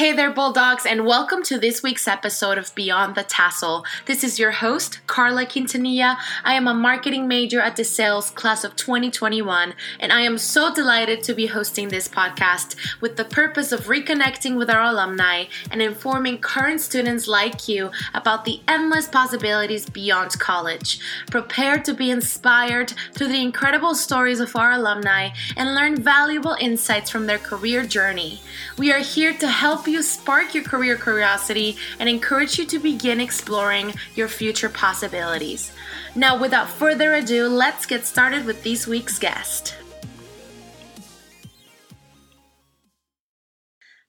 Hey there, Bulldogs, and welcome to this week's episode of Beyond the Tassel. This is your host, Carla Quintanilla. I am a marketing major at DeSales class of 2021, and I am so delighted to be hosting this podcast with the purpose of reconnecting with our alumni and informing current students like you about the endless possibilities beyond college. Prepare to be inspired through the incredible stories of our alumni and learn valuable insights from their career journey. We are here to help you spark your career curiosity and encourage you to begin exploring your future possibilities. Now, without further ado, let's get started with this week's guest.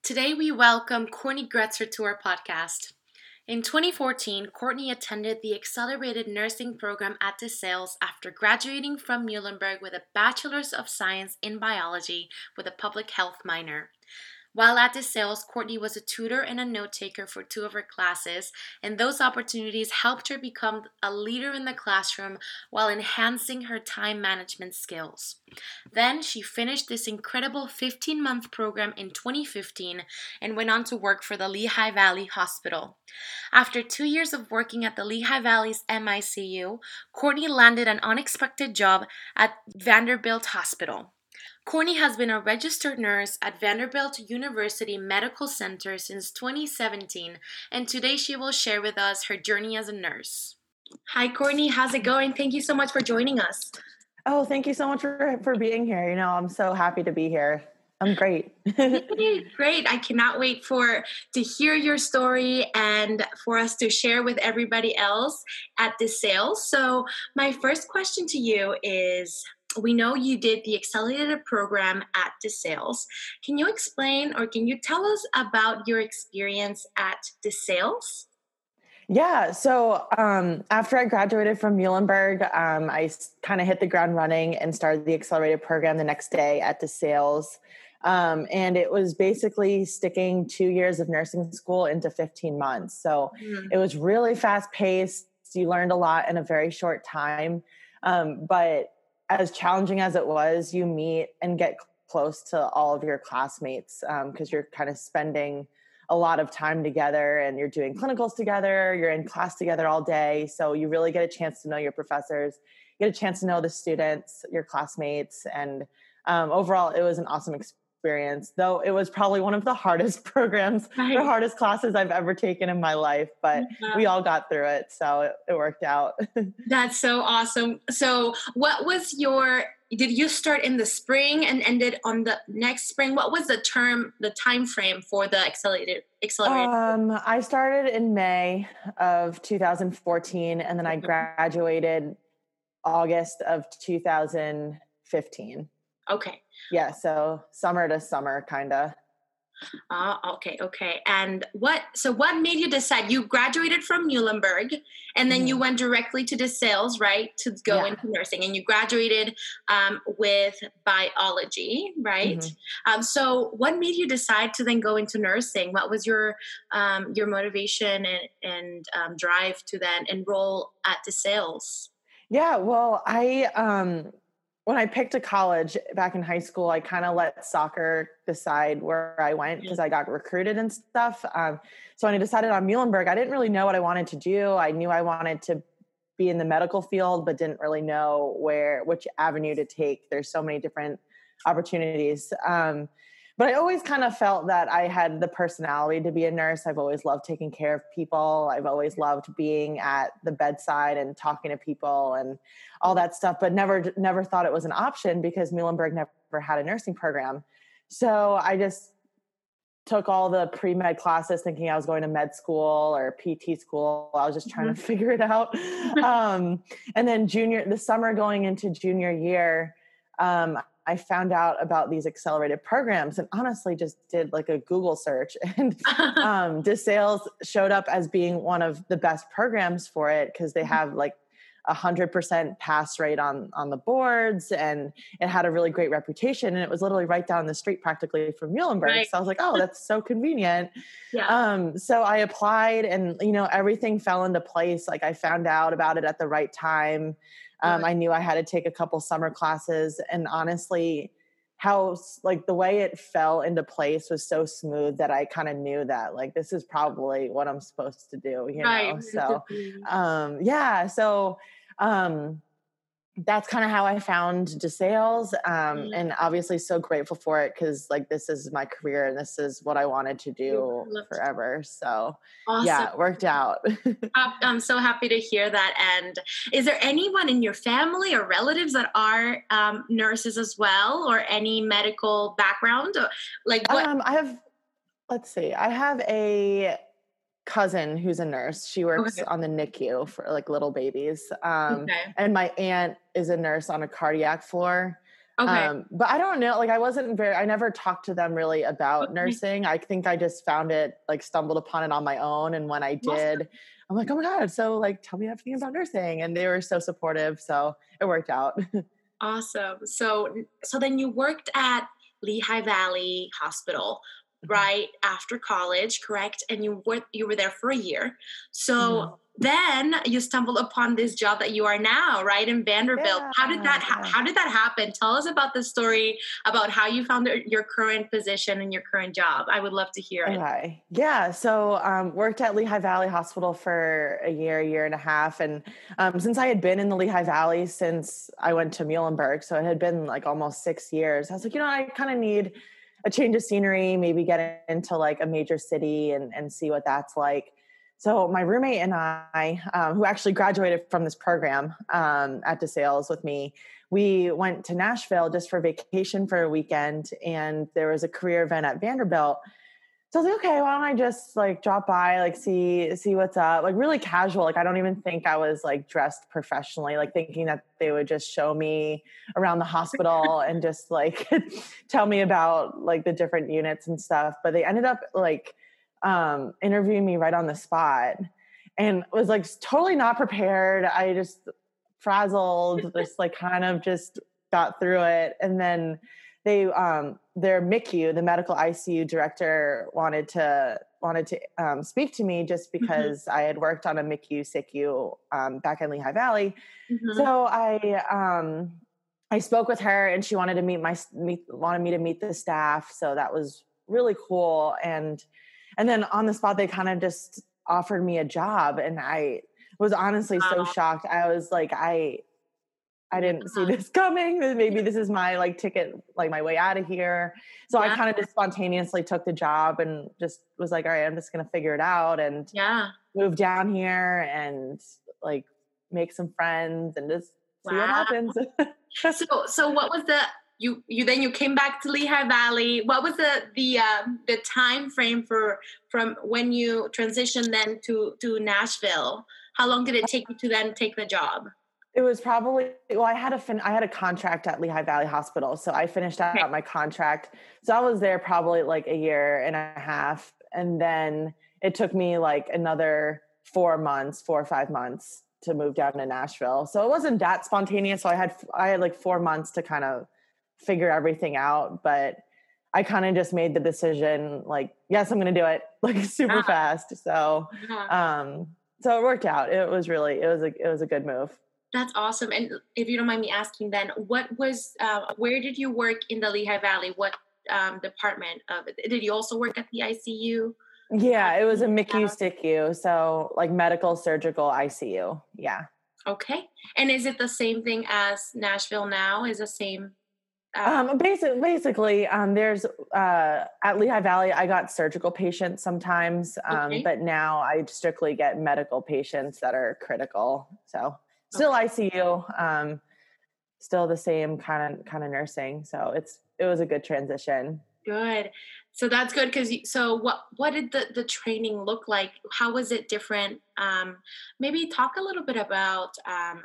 Today, we welcome Courtney Gretzer to our podcast. In 2014, Courtney attended the Accelerated Nursing Program at DeSales after graduating from Muhlenberg with a Bachelor's of Science in Biology with a public health minor. While at DeSales, Courtney was a tutor and a note taker for two of her classes, and those opportunities helped her become a leader in the classroom while enhancing her time management skills. Then she finished this incredible 15 month program in 2015 and went on to work for the Lehigh Valley Hospital. After two years of working at the Lehigh Valley's MICU, Courtney landed an unexpected job at Vanderbilt Hospital. Courtney has been a registered nurse at Vanderbilt University Medical Center since 2017, and today she will share with us her journey as a nurse. Hi, Courtney. How's it going? Thank you so much for joining us. Oh, thank you so much for, for being here. You know, I'm so happy to be here. I'm great. great. I cannot wait for to hear your story and for us to share with everybody else at DeSales. So, my first question to you is we know you did the accelerated program at DeSales. Can you explain or can you tell us about your experience at DeSales? Yeah, so um, after I graduated from Muhlenberg, um, I kind of hit the ground running and started the accelerated program the next day at DeSales. Um, and it was basically sticking two years of nursing school into 15 months. So mm-hmm. it was really fast paced. You learned a lot in a very short time. Um, but as challenging as it was, you meet and get close to all of your classmates because um, you're kind of spending a lot of time together and you're doing clinicals together, you're in class together all day. So you really get a chance to know your professors, you get a chance to know the students, your classmates. And um, overall, it was an awesome experience experience, though it was probably one of the hardest programs, right. the hardest classes I've ever taken in my life, but yeah. we all got through it. So it, it worked out. That's so awesome. So, what was your did you start in the spring and ended on the next spring what was the term the time frame for the accelerated accelerated um, i started in may of 2014 and then i graduated august of 2015 okay yeah, so summer to summer, kind of. Uh, okay, okay. And what? So, what made you decide? You graduated from Muhlenberg, and then mm. you mm-hmm. went directly to DeSales, right, to go yeah. into nursing. And you graduated um, with biology, right? Mm-hmm. Um, so, what made you decide to then go into nursing? What was your um, your motivation and, and um, drive to then enroll at DeSales? Yeah, well, I um, when I picked a college back in high school, I kind of let soccer decide where I went because I got recruited and stuff. Um, so when I decided on Muhlenberg, I didn't really know what I wanted to do. I knew I wanted to be in the medical field, but didn't really know where which avenue to take. There's so many different opportunities. Um, but I always kind of felt that I had the personality to be a nurse. I've always loved taking care of people. I've always loved being at the bedside and talking to people and all that stuff, but never never thought it was an option because Muhlenberg never had a nursing program. So I just took all the pre-med classes thinking I was going to med school or PT school. I was just trying mm-hmm. to figure it out. um, and then junior the summer going into junior year, um, I found out about these accelerated programs and honestly just did like a Google search and um, DeSales showed up as being one of the best programs for it because they mm-hmm. have like a hundred percent pass rate on on the boards and it had a really great reputation and it was literally right down the street practically from Muhlenberg. Right. So I was like, oh, that's so convenient. Yeah. Um, so I applied and you know everything fell into place. Like I found out about it at the right time. Um, I knew I had to take a couple summer classes, and honestly, how like the way it fell into place was so smooth that I kind of knew that like this is probably what I'm supposed to do, you right. know. So um yeah, so um that's kind of how I found DeSales. Um, mm-hmm. and obviously so grateful for it because like this is my career and this is what I wanted to do forever. So awesome. yeah, it worked out. I'm so happy to hear that. And is there anyone in your family or relatives that are um, nurses as well or any medical background? Or, like what? Um, I have, let's see, I have a cousin who's a nurse. She works okay. on the NICU for like little babies. Um, okay. And my aunt is a nurse on a cardiac floor. Okay. Um, but I don't know, like I wasn't very, I never talked to them really about okay. nursing. I think I just found it, like stumbled upon it on my own. And when I did, I'm like, oh my God, so like tell me everything about nursing. And they were so supportive. So it worked out. awesome. So, so then you worked at Lehigh Valley Hospital. Right after college correct? And you were you were there for a year. So mm-hmm. then you stumbled upon this job that you are now right in vanderbilt. Yeah. how did that ha- how did that happen? Tell us about the story about how you found your current position and your current job. I would love to hear it. Okay. Yeah so um, worked at lehigh valley hospital for a year a year and a half and um, since i had been in the lehigh valley since i went to muhlenberg so it had been like almost six years i was like you know i kind of need a change of scenery, maybe get into like a major city and, and see what that's like. So my roommate and I, um, who actually graduated from this program um, at DeSales with me, we went to Nashville just for vacation for a weekend, and there was a career event at Vanderbilt so I was like, okay, why don't I just like drop by, like see see what's up, like really casual. Like I don't even think I was like dressed professionally, like thinking that they would just show me around the hospital and just like tell me about like the different units and stuff. But they ended up like um, interviewing me right on the spot, and was like totally not prepared. I just frazzled, just like kind of just got through it, and then they um their MICU, the medical ICU director, wanted to wanted to um, speak to me just mm-hmm. because mm-hmm. I had worked on a MICU SICU um, back in Lehigh Valley. Mm-hmm. So I um, I spoke with her, and she wanted to meet my meet wanted me to meet the staff. So that was really cool. And and then on the spot, they kind of just offered me a job, and I was honestly wow. so shocked. I was like, I I didn't see uh-huh. this coming. Maybe this is my like ticket, like my way out of here. So yeah. I kind of just spontaneously took the job and just was like, all right, I'm just gonna figure it out and yeah, move down here and like make some friends and just wow. see what happens. so so what was the you you then you came back to Lehigh Valley. What was the the uh, the time frame for from when you transitioned then to to Nashville? How long did it take you to then take the job? It was probably well. I had a fin- I had a contract at Lehigh Valley Hospital, so I finished out okay. my contract. So I was there probably like a year and a half, and then it took me like another four months, four or five months to move down to Nashville. So it wasn't that spontaneous. So I had I had like four months to kind of figure everything out, but I kind of just made the decision like, yes, I'm going to do it like super yeah. fast. So, yeah. um, so it worked out. It was really it was a it was a good move. That's awesome. And if you don't mind me asking, then what was, uh, where did you work in the Lehigh Valley? What um, department of it? Did you also work at the ICU? Yeah, it was a MICU SICU, so like medical surgical ICU. Yeah. Okay. And is it the same thing as Nashville now? Is the same? Uh, um, basically, basically, um, there's uh, at Lehigh Valley. I got surgical patients sometimes, um, okay. but now I strictly get medical patients that are critical. So still okay. ICU, um, still the same kind of kind of nursing. So it's it was a good transition. Good. So that's good because so what what did the the training look like? How was it different? Um, maybe talk a little bit about um,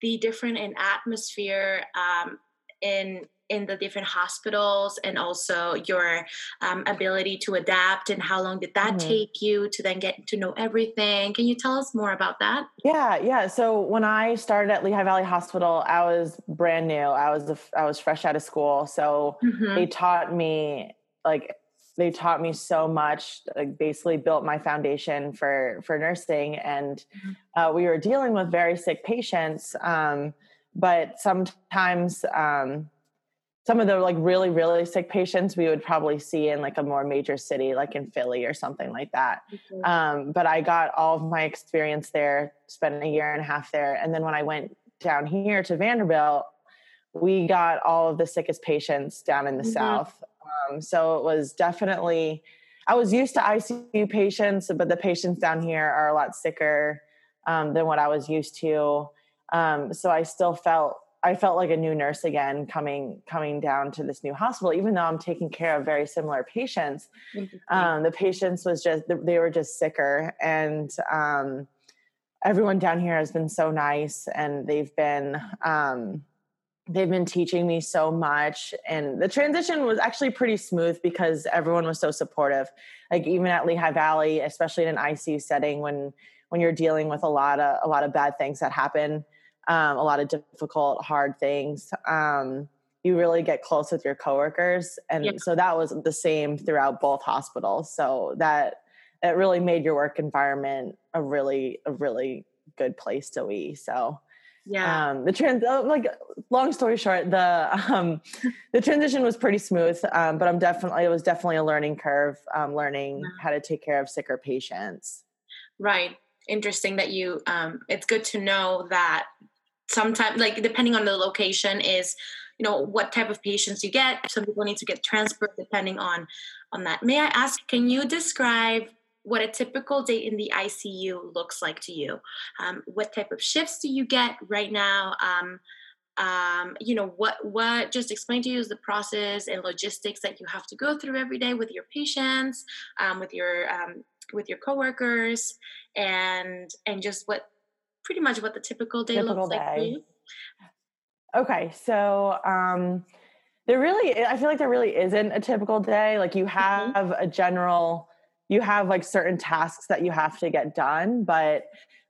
the different in atmosphere um, in in the different hospitals and also your um, ability to adapt and how long did that mm-hmm. take you to then get to know everything can you tell us more about that yeah yeah so when i started at lehigh valley hospital i was brand new i was a, I was fresh out of school so mm-hmm. they taught me like they taught me so much like basically built my foundation for for nursing and mm-hmm. uh, we were dealing with very sick patients um, but sometimes um, some of the like really really sick patients we would probably see in like a more major city like in philly or something like that mm-hmm. um, but i got all of my experience there spent a year and a half there and then when i went down here to vanderbilt we got all of the sickest patients down in the mm-hmm. south um, so it was definitely i was used to icu patients but the patients down here are a lot sicker um, than what i was used to um, so i still felt I felt like a new nurse again coming coming down to this new hospital, even though I'm taking care of very similar patients. Um, the patients was just they were just sicker, and um, everyone down here has been so nice, and they've been um, they've been teaching me so much. And the transition was actually pretty smooth because everyone was so supportive. Like even at Lehigh Valley, especially in an ICU setting, when when you're dealing with a lot of a lot of bad things that happen um, a lot of difficult, hard things. Um, you really get close with your coworkers, and yeah. so that was the same throughout both hospitals. So that it really made your work environment a really a really good place to be. So yeah um the trans like long story short the um the transition was pretty smooth um but i'm definitely it was definitely a learning curve um learning how to take care of sicker patients right interesting that you um it's good to know that sometimes like depending on the location is you know what type of patients you get. Some people need to get transferred depending on on that. May i ask can you describe what a typical day in the icu looks like to you? Um, what type of shifts do you get right now? Um, um, you know what what just explain to you is the process and logistics that you have to go through every day with your patients um, with your um, with your coworkers and and just what pretty much what the typical day typical looks day. like. Okay, so um, there really, I feel like there really isn't a typical day. Like you mm-hmm. have mm-hmm. a general, you have like certain tasks that you have to get done, but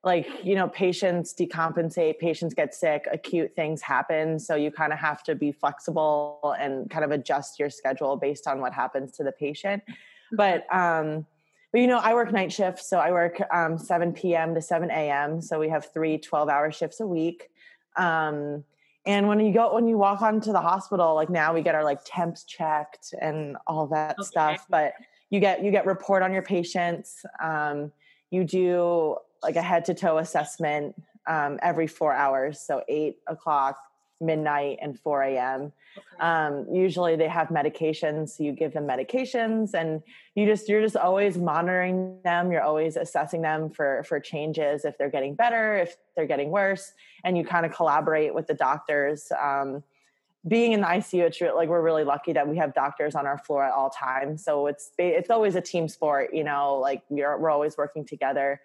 like you know patients decompensate patients get sick acute things happen so you kind of have to be flexible and kind of adjust your schedule based on what happens to the patient mm-hmm. but um but you know, I work night shifts, so I work um, 7 p.m. to 7 a.m. So we have three 12 hour shifts a week. Um, and when you go, when you walk onto the hospital, like now we get our like temps checked and all that okay. stuff. But you get you get report on your patients. Um, you do like a head to toe assessment um, every four hours, so eight o'clock, midnight, and 4 a.m. Um, usually they have medications, so you give them medications, and you just you're just always monitoring them. You're always assessing them for for changes if they're getting better, if they're getting worse, and you kind of collaborate with the doctors. Um, being in the ICU, it's like we're really lucky that we have doctors on our floor at all times. So it's it's always a team sport, you know. Like we're we're always working together.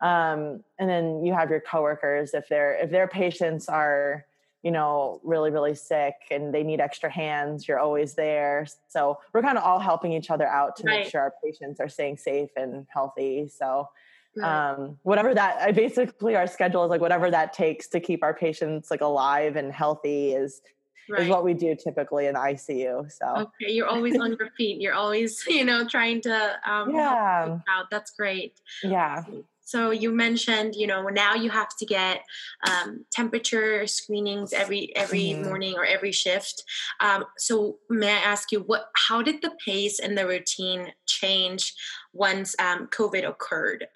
Um, and then you have your coworkers if their if their patients are you know, really, really sick and they need extra hands, you're always there. So we're kind of all helping each other out to right. make sure our patients are staying safe and healthy. So right. um, whatever that, I basically our schedule is like whatever that takes to keep our patients like alive and healthy is Right. is what we do typically in ICU. So okay, you're always on your feet. You're always, you know, trying to um, yeah. That's great. Yeah. So you mentioned, you know, now you have to get um, temperature screenings every every mm-hmm. morning or every shift. Um, so may I ask you, what? How did the pace and the routine change once um, COVID occurred?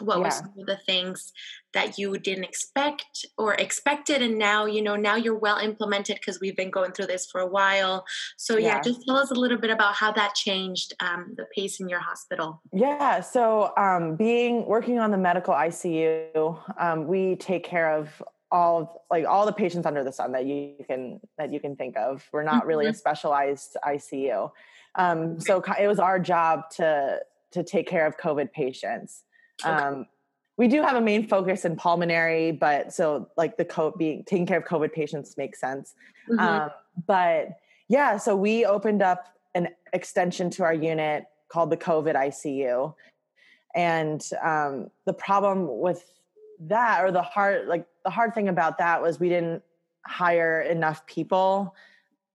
What yeah. were some of the things that you didn't expect or expected and now you know now you're well implemented because we've been going through this for a while. So yeah, yeah. just tell us a little bit about how that changed um, the pace in your hospital. Yeah so um, being working on the medical icu um, we take care of all of like all the patients under the sun that you can that you can think of. We're not really mm-hmm. a specialized icu um, so it was our job to to take care of covid patients Okay. Um, we do have a main focus in pulmonary, but so like the COVID being taking care of COVID patients makes sense. Mm-hmm. Um, but yeah, so we opened up an extension to our unit called the COVID ICU, and um, the problem with that, or the hard like the hard thing about that was we didn't hire enough people,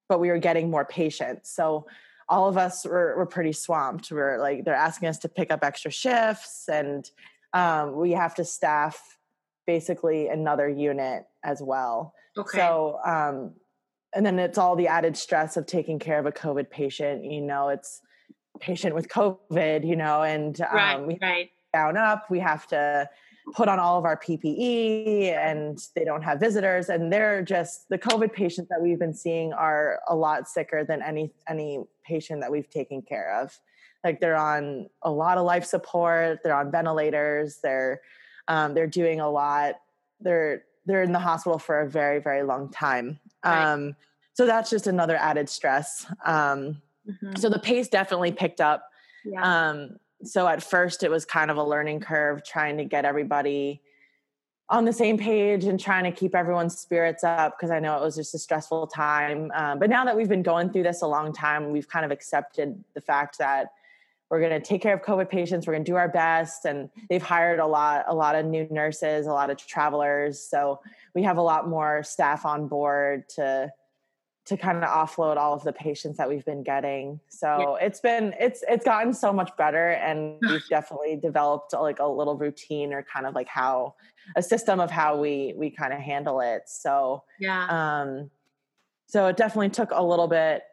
but we were getting more patients. So all of us were, were pretty swamped. We're like, they're asking us to pick up extra shifts and um, we have to staff basically another unit as well. Okay. So, um, and then it's all the added stress of taking care of a COVID patient. You know, it's patient with COVID, you know, and um, right, we right. down up. We have to put on all of our PPE and they don't have visitors. And they're just the COVID patients that we've been seeing are a lot sicker than any any patient that we've taken care of. Like they're on a lot of life support, they're on ventilators, they're um, they're doing a lot. They're they're in the hospital for a very very long time. Right. Um, so that's just another added stress. Um, mm-hmm. So the pace definitely picked up. Yeah. Um, so at first it was kind of a learning curve trying to get everybody on the same page and trying to keep everyone's spirits up because I know it was just a stressful time. Um, but now that we've been going through this a long time, we've kind of accepted the fact that we're going to take care of COVID patients. We're going to do our best, and they've hired a lot, a lot of new nurses, a lot of travelers. So we have a lot more staff on board to to kind of offload all of the patients that we've been getting. So yeah. it's been it's it's gotten so much better and we've definitely developed like a little routine or kind of like how a system of how we we kind of handle it. So yeah. Um so it definitely took a little bit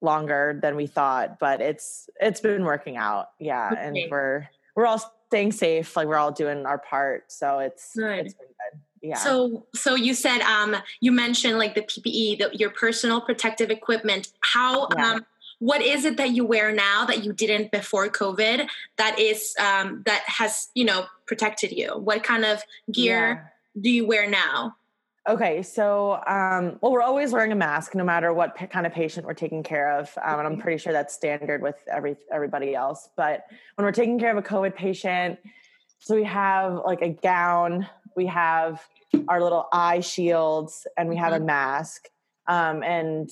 longer than we thought, but it's it's been working out. Yeah, okay. and we're we're all staying safe, like we're all doing our part. So it's good. it's been good yeah so so you said um you mentioned like the ppe the, your personal protective equipment how yeah. um what is it that you wear now that you didn't before covid that is um that has you know protected you what kind of gear yeah. do you wear now Okay, so um, well, we're always wearing a mask, no matter what p- kind of patient we're taking care of, um, and I'm pretty sure that's standard with every everybody else. But when we're taking care of a COVID patient, so we have like a gown, we have our little eye shields and we have mm-hmm. a mask um, and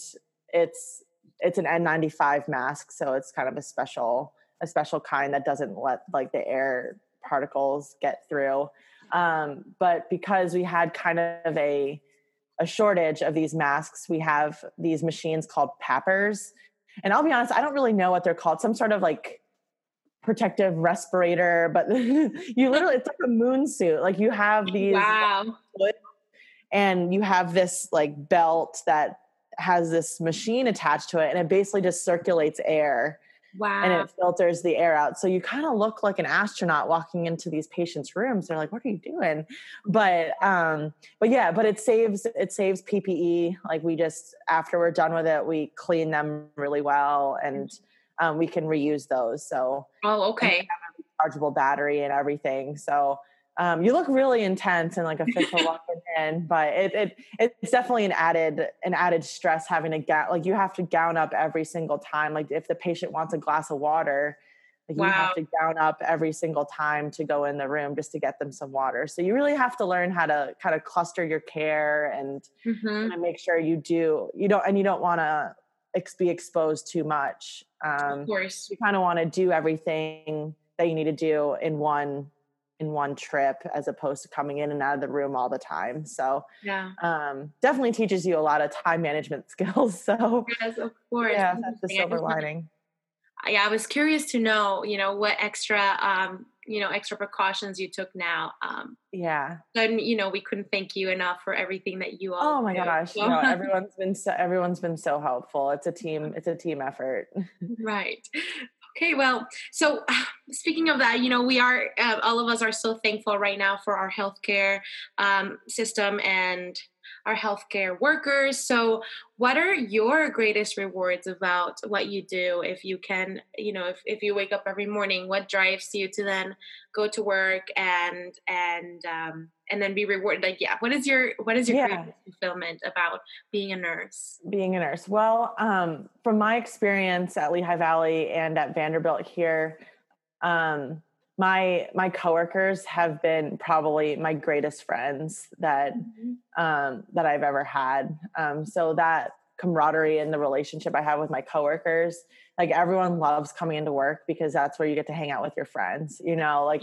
it's it's an n95 mask so it's kind of a special a special kind that doesn't let like the air particles get through. Um, but because we had kind of a a shortage of these masks we have these machines called PAPRs. And i'll be honest i don't really know what they're called. Some sort of like protective respirator, but you literally it's like a moon suit. Like you have these wow. and you have this like belt that has this machine attached to it and it basically just circulates air. Wow. And it filters the air out. So you kind of look like an astronaut walking into these patients' rooms. They're like, what are you doing? But um, but yeah, but it saves it saves PPE. Like we just after we're done with it, we clean them really well and um, we can reuse those. So oh, okay, rechargeable battery and everything. So um, you look really intense and like official walking in, but it, it it's definitely an added an added stress having to get like you have to gown up every single time. Like if the patient wants a glass of water, like wow. you have to gown up every single time to go in the room just to get them some water. So you really have to learn how to kind of cluster your care and, mm-hmm. and make sure you do you don't and you don't want to ex- be exposed too much. Um, of course, you kind of want to do everything that you need to do in one in one trip as opposed to coming in and out of the room all the time. So yeah, um, definitely teaches you a lot of time management skills. So yes, of course, yeah, that's the silver lining. Yeah, I was curious to know, you know, what extra um, you know extra precautions you took now um yeah and you know we couldn't thank you enough for everything that you all oh my do. gosh so. no, everyone's been so everyone's been so helpful it's a team it's a team effort right okay well so speaking of that you know we are uh, all of us are so thankful right now for our healthcare um, system and our healthcare workers. So, what are your greatest rewards about what you do? If you can, you know, if, if you wake up every morning, what drives you to then go to work and and um, and then be rewarded? Like, yeah, what is your what is your yeah. greatest fulfillment about being a nurse? Being a nurse. Well, um, from my experience at Lehigh Valley and at Vanderbilt here. Um, my my coworkers have been probably my greatest friends that mm-hmm. um, that I've ever had. Um, so that camaraderie and the relationship I have with my coworkers, like everyone loves coming into work because that's where you get to hang out with your friends. You know, like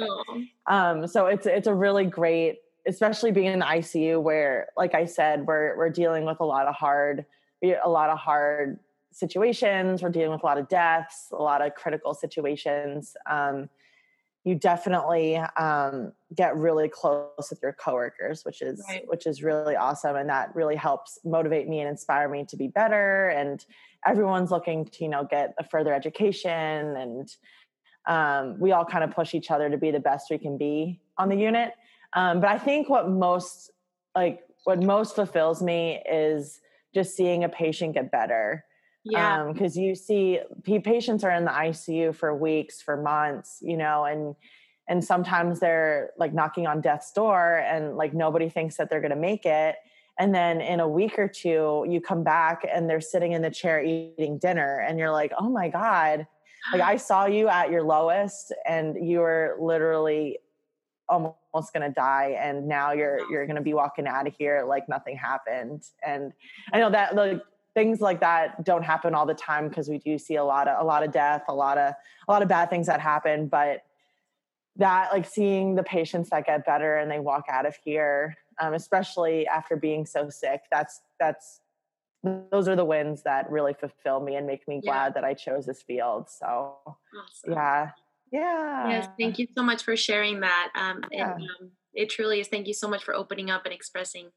um, so it's it's a really great, especially being in the ICU where, like I said, we're we're dealing with a lot of hard a lot of hard situations. We're dealing with a lot of deaths, a lot of critical situations. Um, you definitely um, get really close with your coworkers, which is right. which is really awesome, and that really helps motivate me and inspire me to be better. And everyone's looking to you know get a further education, and um, we all kind of push each other to be the best we can be on the unit. Um, but I think what most like what most fulfills me is just seeing a patient get better yeah. Because um, you see, patients are in the ICU for weeks, for months, you know, and and sometimes they're like knocking on death's door, and like nobody thinks that they're going to make it. And then in a week or two, you come back and they're sitting in the chair eating dinner, and you're like, oh my god, like I saw you at your lowest, and you were literally almost going to die and now you're you're going to be walking out of here like nothing happened and i know that like things like that don't happen all the time because we do see a lot of a lot of death a lot of a lot of bad things that happen but that like seeing the patients that get better and they walk out of here um, especially after being so sick that's that's those are the wins that really fulfill me and make me yeah. glad that i chose this field so awesome. yeah yeah yes thank you so much for sharing that um, yeah. and, um, it truly is. Thank you so much for opening up and expressing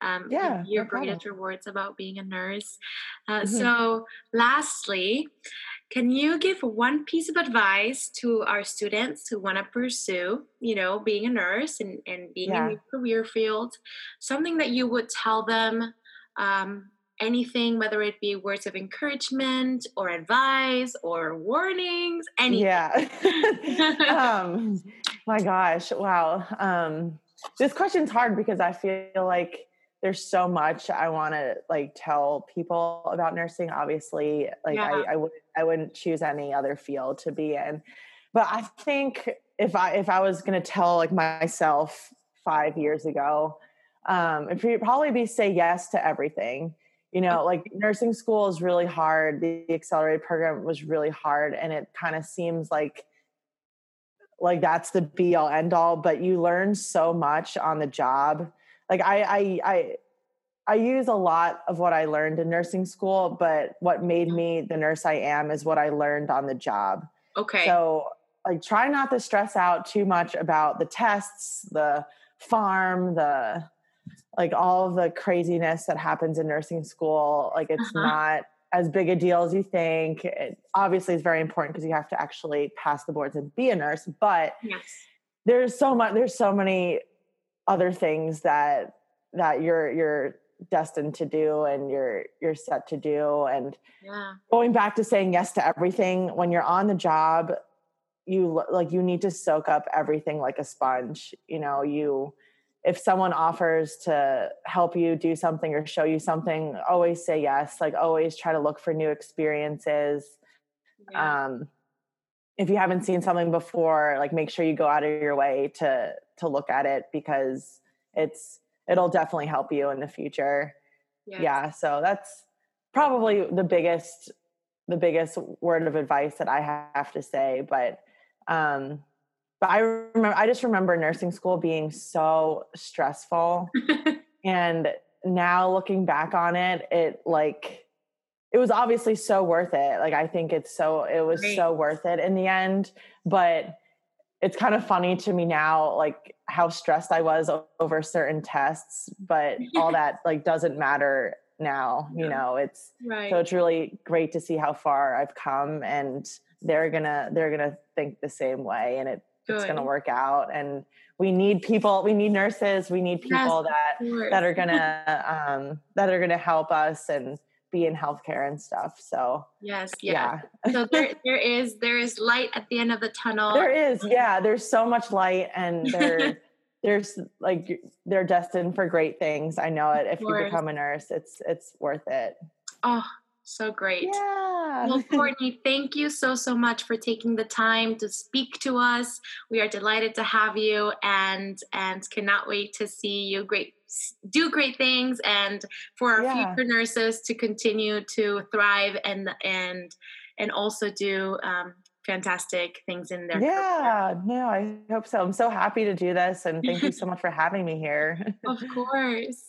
um, yeah, your no greatest rewards about being a nurse. Uh, mm-hmm. So, lastly, can you give one piece of advice to our students who want to pursue, you know, being a nurse and, and being yeah. in the career field? Something that you would tell them um, anything, whether it be words of encouragement or advice or warnings, anything. Yeah. um, my gosh. Wow. Um, this question's hard because I feel like there's so much I want to like tell people about nursing. Obviously, like yeah. I, I would I wouldn't choose any other field to be in. But I think if I if I was gonna tell like myself five years ago, um, it'd probably be say yes to everything you know like nursing school is really hard the accelerated program was really hard and it kind of seems like like that's the be all end all but you learn so much on the job like i i i I use a lot of what I learned in nursing school, but what made me the nurse I am is what I learned on the job. Okay. So, like, try not to stress out too much about the tests, the farm, the like all the craziness that happens in nursing school like it's uh-huh. not as big a deal as you think it obviously is very important because you have to actually pass the boards and be a nurse but yes. there's so much there's so many other things that that you're you're destined to do and you're you're set to do and yeah. going back to saying yes to everything when you're on the job you like you need to soak up everything like a sponge you know you if someone offers to help you do something or show you something always say yes like always try to look for new experiences yeah. um if you haven't seen something before like make sure you go out of your way to to look at it because it's it'll definitely help you in the future yes. yeah so that's probably the biggest the biggest word of advice that i have to say but um but I remember I just remember nursing school being so stressful. and now looking back on it, it like it was obviously so worth it. Like I think it's so it was Great. so worth it in the end, but it's kind of funny to me now like how stressed I was over certain tests, but all that like doesn't matter now, you know. It's right. so it's really great to see how far I've come and they're going to they're to think the same way and it Good. it's going to work out and we need people we need nurses we need people yes, that that are going to um that are going to help us and be in healthcare and stuff so yes, yes. yeah. So there there is there is light at the end of the tunnel. There is yeah there's so much light and there there's like they're destined for great things i know it if you become a nurse it's it's worth it. Oh so great. Yeah. Well, Courtney, thank you so, so much for taking the time to speak to us. We are delighted to have you and and cannot wait to see you great do great things and for our yeah. future nurses to continue to thrive and and and also do um, fantastic things in their yeah career. no i hope so i'm so happy to do this and thank you so much for having me here of course